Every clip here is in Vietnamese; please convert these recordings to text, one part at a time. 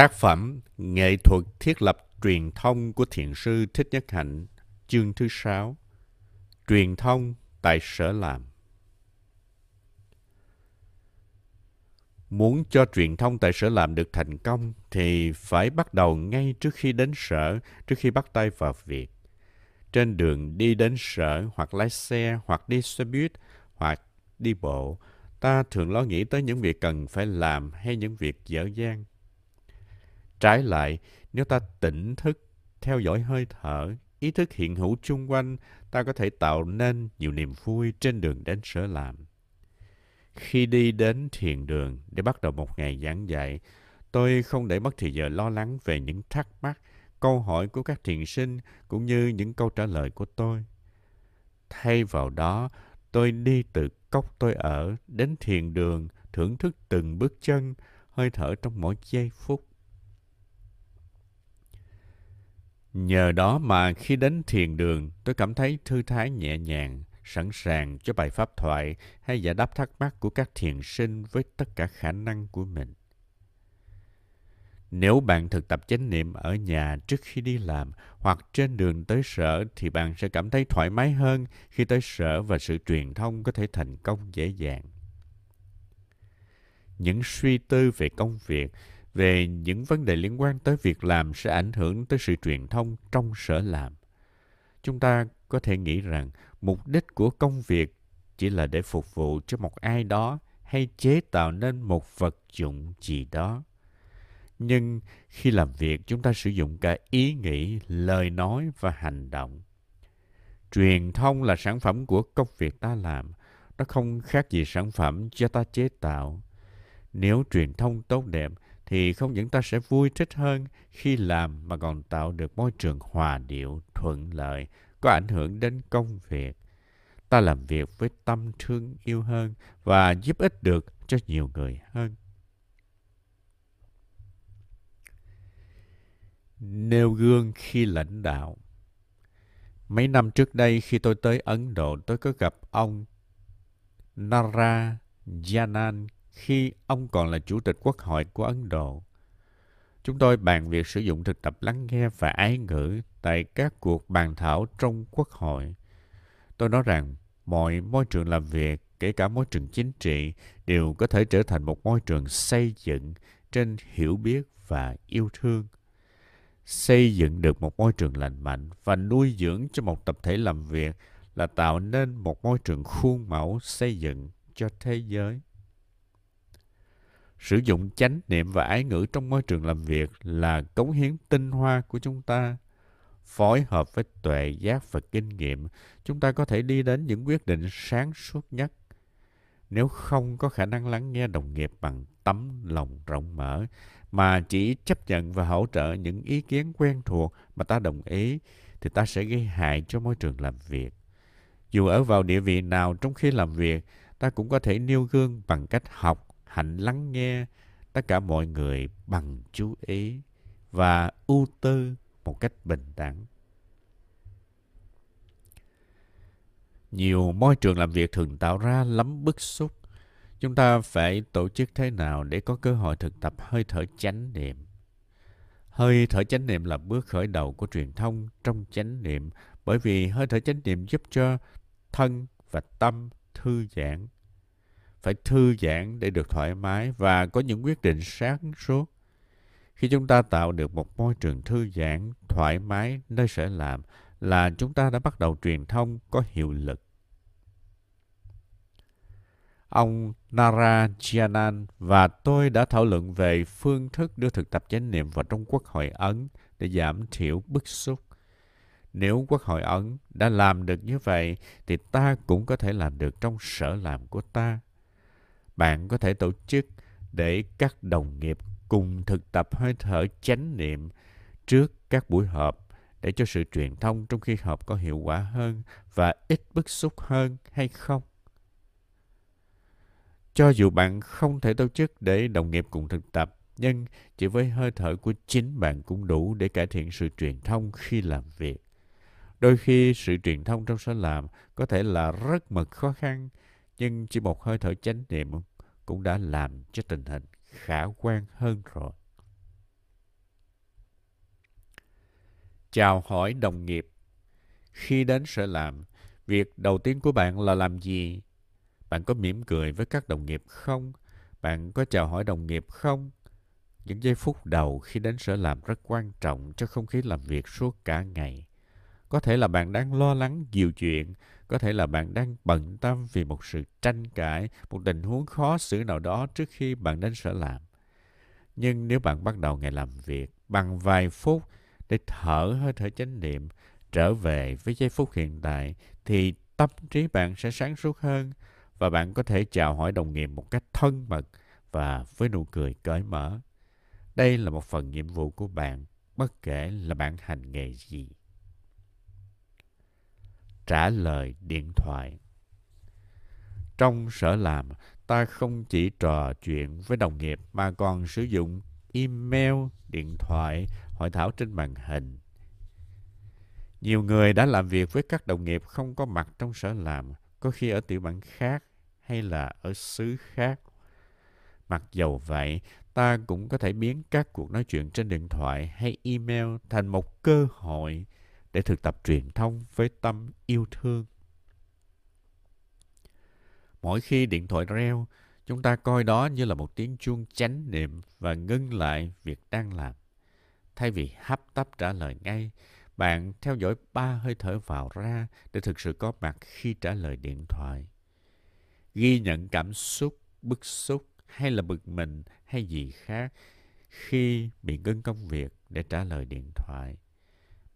Tác phẩm Nghệ thuật thiết lập truyền thông của Thiền sư Thích Nhất Hạnh, chương thứ sáu Truyền thông tại sở làm Muốn cho truyền thông tại sở làm được thành công thì phải bắt đầu ngay trước khi đến sở, trước khi bắt tay vào việc. Trên đường đi đến sở hoặc lái xe hoặc đi xe buýt hoặc đi bộ, ta thường lo nghĩ tới những việc cần phải làm hay những việc dở dang. Trái lại, nếu ta tỉnh thức, theo dõi hơi thở, ý thức hiện hữu chung quanh, ta có thể tạo nên nhiều niềm vui trên đường đến sở làm. Khi đi đến thiền đường để bắt đầu một ngày giảng dạy, tôi không để mất thời giờ lo lắng về những thắc mắc, câu hỏi của các thiền sinh cũng như những câu trả lời của tôi. Thay vào đó, tôi đi từ cốc tôi ở đến thiền đường, thưởng thức từng bước chân, hơi thở trong mỗi giây phút. Nhờ đó mà khi đến thiền đường, tôi cảm thấy thư thái nhẹ nhàng, sẵn sàng cho bài pháp thoại hay giải đáp thắc mắc của các thiền sinh với tất cả khả năng của mình. Nếu bạn thực tập chánh niệm ở nhà trước khi đi làm hoặc trên đường tới sở thì bạn sẽ cảm thấy thoải mái hơn khi tới sở và sự truyền thông có thể thành công dễ dàng. Những suy tư về công việc về những vấn đề liên quan tới việc làm sẽ ảnh hưởng tới sự truyền thông trong sở làm. Chúng ta có thể nghĩ rằng mục đích của công việc chỉ là để phục vụ cho một ai đó hay chế tạo nên một vật dụng gì đó. Nhưng khi làm việc, chúng ta sử dụng cả ý nghĩ, lời nói và hành động. Truyền thông là sản phẩm của công việc ta làm. Nó không khác gì sản phẩm do ta chế tạo. Nếu truyền thông tốt đẹp, thì không những ta sẽ vui thích hơn khi làm mà còn tạo được môi trường hòa điệu, thuận lợi, có ảnh hưởng đến công việc. Ta làm việc với tâm thương yêu hơn và giúp ích được cho nhiều người hơn. Nêu gương khi lãnh đạo Mấy năm trước đây khi tôi tới Ấn Độ, tôi có gặp ông Nara Janan khi ông còn là Chủ tịch Quốc hội của Ấn Độ. Chúng tôi bàn việc sử dụng thực tập lắng nghe và ái ngữ tại các cuộc bàn thảo trong Quốc hội. Tôi nói rằng mọi môi trường làm việc, kể cả môi trường chính trị, đều có thể trở thành một môi trường xây dựng trên hiểu biết và yêu thương. Xây dựng được một môi trường lành mạnh và nuôi dưỡng cho một tập thể làm việc là tạo nên một môi trường khuôn mẫu xây dựng cho thế giới. Sử dụng chánh niệm và ái ngữ trong môi trường làm việc là cống hiến tinh hoa của chúng ta. Phối hợp với tuệ giác và kinh nghiệm, chúng ta có thể đi đến những quyết định sáng suốt nhất. Nếu không có khả năng lắng nghe đồng nghiệp bằng tấm lòng rộng mở, mà chỉ chấp nhận và hỗ trợ những ý kiến quen thuộc mà ta đồng ý, thì ta sẽ gây hại cho môi trường làm việc. Dù ở vào địa vị nào trong khi làm việc, ta cũng có thể nêu gương bằng cách học hạnh lắng nghe tất cả mọi người bằng chú ý và ưu tư một cách bình đẳng. Nhiều môi trường làm việc thường tạo ra lắm bức xúc. Chúng ta phải tổ chức thế nào để có cơ hội thực tập hơi thở chánh niệm. Hơi thở chánh niệm là bước khởi đầu của truyền thông trong chánh niệm bởi vì hơi thở chánh niệm giúp cho thân và tâm thư giãn phải thư giãn để được thoải mái và có những quyết định sáng suốt. Khi chúng ta tạo được một môi trường thư giãn, thoải mái nơi sở làm là chúng ta đã bắt đầu truyền thông có hiệu lực. Ông Narayanan và tôi đã thảo luận về phương thức đưa thực tập chánh niệm vào trong Quốc hội Ấn để giảm thiểu bức xúc. Nếu Quốc hội Ấn đã làm được như vậy, thì ta cũng có thể làm được trong sở làm của ta bạn có thể tổ chức để các đồng nghiệp cùng thực tập hơi thở chánh niệm trước các buổi họp để cho sự truyền thông trong khi họp có hiệu quả hơn và ít bức xúc hơn hay không? Cho dù bạn không thể tổ chức để đồng nghiệp cùng thực tập, nhưng chỉ với hơi thở của chính bạn cũng đủ để cải thiện sự truyền thông khi làm việc. Đôi khi sự truyền thông trong sở làm có thể là rất mật khó khăn, nhưng chỉ một hơi thở chánh niệm cũng đã làm cho tình hình khả quan hơn rồi. Chào hỏi đồng nghiệp. Khi đến sở làm, việc đầu tiên của bạn là làm gì? Bạn có mỉm cười với các đồng nghiệp không? Bạn có chào hỏi đồng nghiệp không? Những giây phút đầu khi đến sở làm rất quan trọng cho không khí làm việc suốt cả ngày. Có thể là bạn đang lo lắng nhiều chuyện có thể là bạn đang bận tâm vì một sự tranh cãi một tình huống khó xử nào đó trước khi bạn đến sở làm nhưng nếu bạn bắt đầu ngày làm việc bằng vài phút để thở hơi thở chánh niệm trở về với giây phút hiện tại thì tâm trí bạn sẽ sáng suốt hơn và bạn có thể chào hỏi đồng nghiệp một cách thân mật và với nụ cười cởi mở. Đây là một phần nhiệm vụ của bạn, bất kể là bạn hành nghề gì. Trả lời điện thoại Trong sở làm, ta không chỉ trò chuyện với đồng nghiệp mà còn sử dụng email, điện thoại, hội thảo trên màn hình. Nhiều người đã làm việc với các đồng nghiệp không có mặt trong sở làm, có khi ở tiểu bang khác hay là ở xứ khác. Mặc dầu vậy, ta cũng có thể biến các cuộc nói chuyện trên điện thoại hay email thành một cơ hội để thực tập truyền thông với tâm yêu thương. Mỗi khi điện thoại reo, chúng ta coi đó như là một tiếng chuông chánh niệm và ngưng lại việc đang làm. Thay vì hấp tấp trả lời ngay, bạn theo dõi ba hơi thở vào ra để thực sự có mặt khi trả lời điện thoại. Ghi nhận cảm xúc, bức xúc hay là bực mình hay gì khác khi bị ngưng công việc để trả lời điện thoại.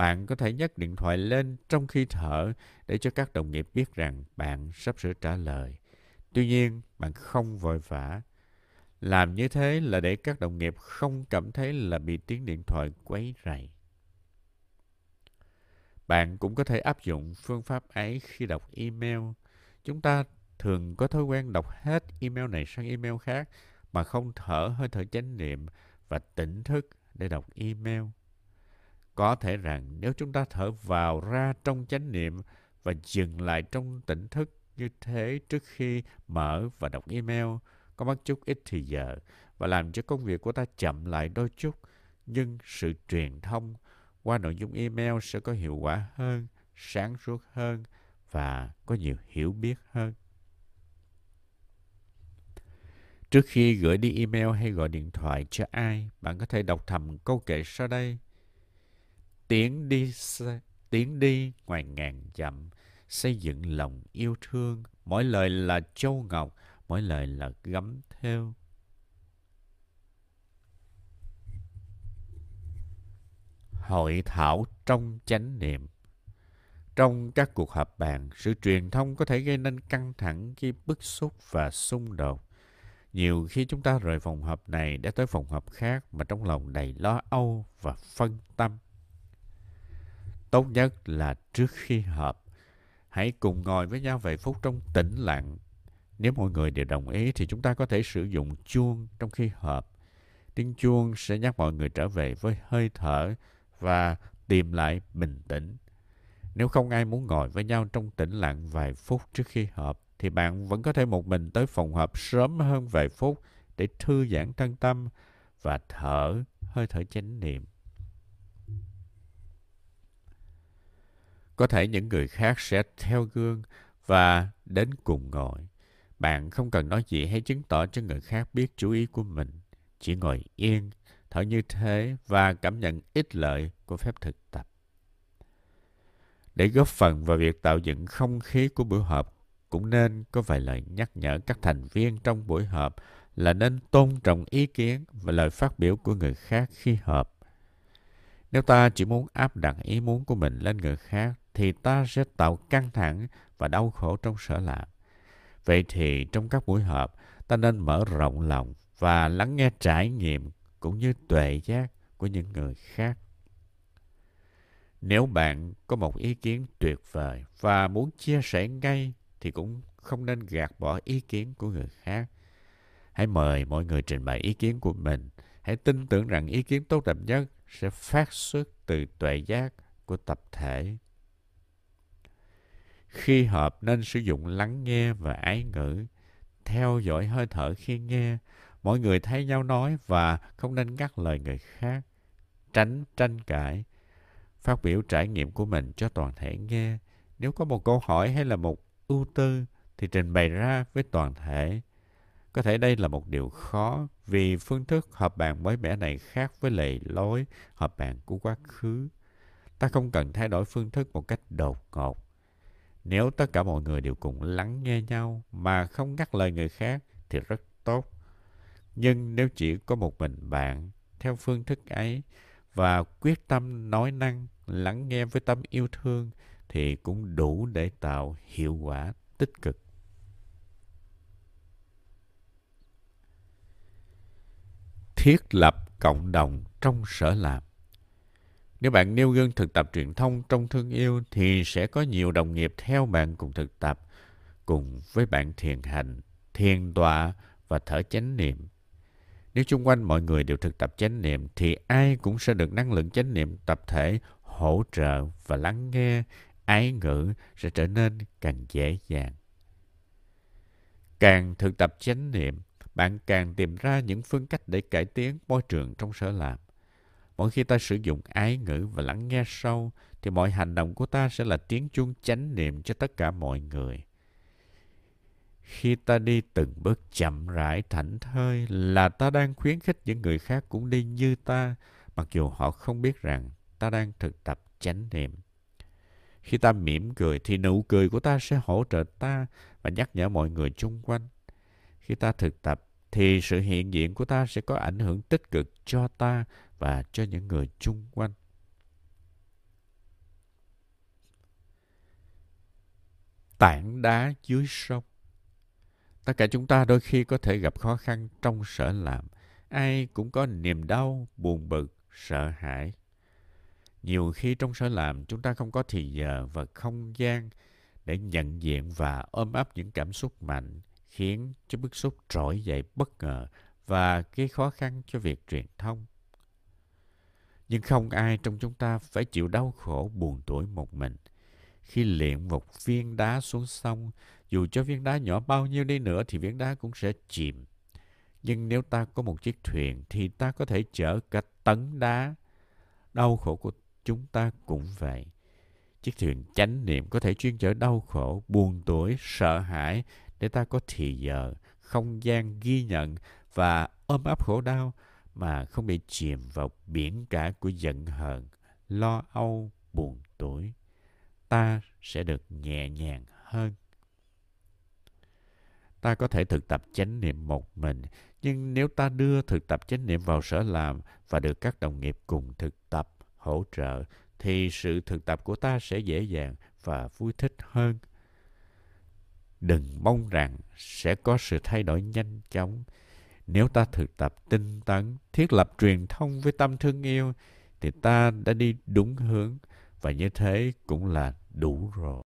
Bạn có thể nhấc điện thoại lên trong khi thở để cho các đồng nghiệp biết rằng bạn sắp sửa trả lời. Tuy nhiên, bạn không vội vã. Làm như thế là để các đồng nghiệp không cảm thấy là bị tiếng điện thoại quấy rầy. Bạn cũng có thể áp dụng phương pháp ấy khi đọc email. Chúng ta thường có thói quen đọc hết email này sang email khác mà không thở hơi thở chánh niệm và tỉnh thức để đọc email. Có thể rằng nếu chúng ta thở vào ra trong chánh niệm và dừng lại trong tỉnh thức như thế trước khi mở và đọc email có mất chút ít thì giờ và làm cho công việc của ta chậm lại đôi chút nhưng sự truyền thông qua nội dung email sẽ có hiệu quả hơn sáng suốt hơn và có nhiều hiểu biết hơn Trước khi gửi đi email hay gọi điện thoại cho ai, bạn có thể đọc thầm câu kệ sau đây. Tiến đi, tiến đi ngoài ngàn dặm, xây dựng lòng yêu thương. Mỗi lời là châu ngọc, mỗi lời là gấm theo. Hội thảo trong chánh niệm Trong các cuộc họp bàn, sự truyền thông có thể gây nên căng thẳng khi bức xúc và xung đột nhiều khi chúng ta rời phòng họp này để tới phòng họp khác mà trong lòng đầy lo âu và phân tâm. Tốt nhất là trước khi họp, hãy cùng ngồi với nhau vài phút trong tĩnh lặng. Nếu mọi người đều đồng ý thì chúng ta có thể sử dụng chuông trong khi họp. Tiếng chuông sẽ nhắc mọi người trở về với hơi thở và tìm lại bình tĩnh. Nếu không ai muốn ngồi với nhau trong tĩnh lặng vài phút trước khi họp, thì bạn vẫn có thể một mình tới phòng họp sớm hơn vài phút để thư giãn thân tâm và thở hơi thở chánh niệm. Có thể những người khác sẽ theo gương và đến cùng ngồi. Bạn không cần nói gì hay chứng tỏ cho người khác biết chú ý của mình. Chỉ ngồi yên, thở như thế và cảm nhận ích lợi của phép thực tập. Để góp phần vào việc tạo dựng không khí của buổi họp cũng nên có vài lời nhắc nhở các thành viên trong buổi họp là nên tôn trọng ý kiến và lời phát biểu của người khác khi họp. Nếu ta chỉ muốn áp đặt ý muốn của mình lên người khác thì ta sẽ tạo căng thẳng và đau khổ trong sở làm. Vậy thì trong các buổi họp, ta nên mở rộng lòng và lắng nghe trải nghiệm cũng như tuệ giác của những người khác. Nếu bạn có một ý kiến tuyệt vời và muốn chia sẻ ngay thì cũng không nên gạt bỏ ý kiến của người khác. Hãy mời mọi người trình bày ý kiến của mình. Hãy tin tưởng rằng ý kiến tốt đẹp nhất sẽ phát xuất từ tuệ giác của tập thể. Khi họp nên sử dụng lắng nghe và ái ngữ, theo dõi hơi thở khi nghe, mọi người thấy nhau nói và không nên ngắt lời người khác, tránh tranh cãi phát biểu trải nghiệm của mình cho toàn thể nghe. Nếu có một câu hỏi hay là một ưu tư thì trình bày ra với toàn thể. Có thể đây là một điều khó vì phương thức họp bàn mới mẻ này khác với lề lối họp bàn của quá khứ. Ta không cần thay đổi phương thức một cách đột ngột. Nếu tất cả mọi người đều cùng lắng nghe nhau mà không ngắt lời người khác thì rất tốt. Nhưng nếu chỉ có một mình bạn theo phương thức ấy và quyết tâm nói năng, lắng nghe với tâm yêu thương thì cũng đủ để tạo hiệu quả tích cực. Thiết lập cộng đồng trong sở làm nếu bạn nêu gương thực tập truyền thông trong thương yêu thì sẽ có nhiều đồng nghiệp theo bạn cùng thực tập, cùng với bạn thiền hành, thiền tọa và thở chánh niệm. Nếu chung quanh mọi người đều thực tập chánh niệm thì ai cũng sẽ được năng lượng chánh niệm tập thể hỗ trợ và lắng nghe, ái ngữ sẽ trở nên càng dễ dàng. Càng thực tập chánh niệm, bạn càng tìm ra những phương cách để cải tiến môi trường trong sở làm. Mỗi khi ta sử dụng ái ngữ và lắng nghe sâu, thì mọi hành động của ta sẽ là tiếng chuông chánh niệm cho tất cả mọi người. Khi ta đi từng bước chậm rãi thảnh thơi là ta đang khuyến khích những người khác cũng đi như ta, mặc dù họ không biết rằng ta đang thực tập chánh niệm. Khi ta mỉm cười thì nụ cười của ta sẽ hỗ trợ ta và nhắc nhở mọi người chung quanh. Khi ta thực tập thì sự hiện diện của ta sẽ có ảnh hưởng tích cực cho ta và cho những người chung quanh. Tảng đá dưới sông Tất cả chúng ta đôi khi có thể gặp khó khăn trong sở làm. Ai cũng có niềm đau, buồn bực, sợ hãi. Nhiều khi trong sở làm chúng ta không có thì giờ và không gian để nhận diện và ôm ấp những cảm xúc mạnh khiến cho bức xúc trỗi dậy bất ngờ và gây khó khăn cho việc truyền thông. Nhưng không ai trong chúng ta phải chịu đau khổ buồn tuổi một mình. Khi liệng một viên đá xuống sông, dù cho viên đá nhỏ bao nhiêu đi nữa thì viên đá cũng sẽ chìm. Nhưng nếu ta có một chiếc thuyền thì ta có thể chở cả tấn đá. Đau khổ của chúng ta cũng vậy. Chiếc thuyền chánh niệm có thể chuyên chở đau khổ, buồn tuổi, sợ hãi để ta có thì giờ, không gian ghi nhận và ôm ấp khổ đau mà không bị chìm vào biển cả của giận hờn, lo âu, buồn tuổi. Ta sẽ được nhẹ nhàng hơn. Ta có thể thực tập chánh niệm một mình, nhưng nếu ta đưa thực tập chánh niệm vào sở làm và được các đồng nghiệp cùng thực tập, hỗ trợ, thì sự thực tập của ta sẽ dễ dàng và vui thích hơn. Đừng mong rằng sẽ có sự thay đổi nhanh chóng nếu ta thực tập tinh tấn, thiết lập truyền thông với tâm thương yêu, thì ta đã đi đúng hướng và như thế cũng là đủ rồi.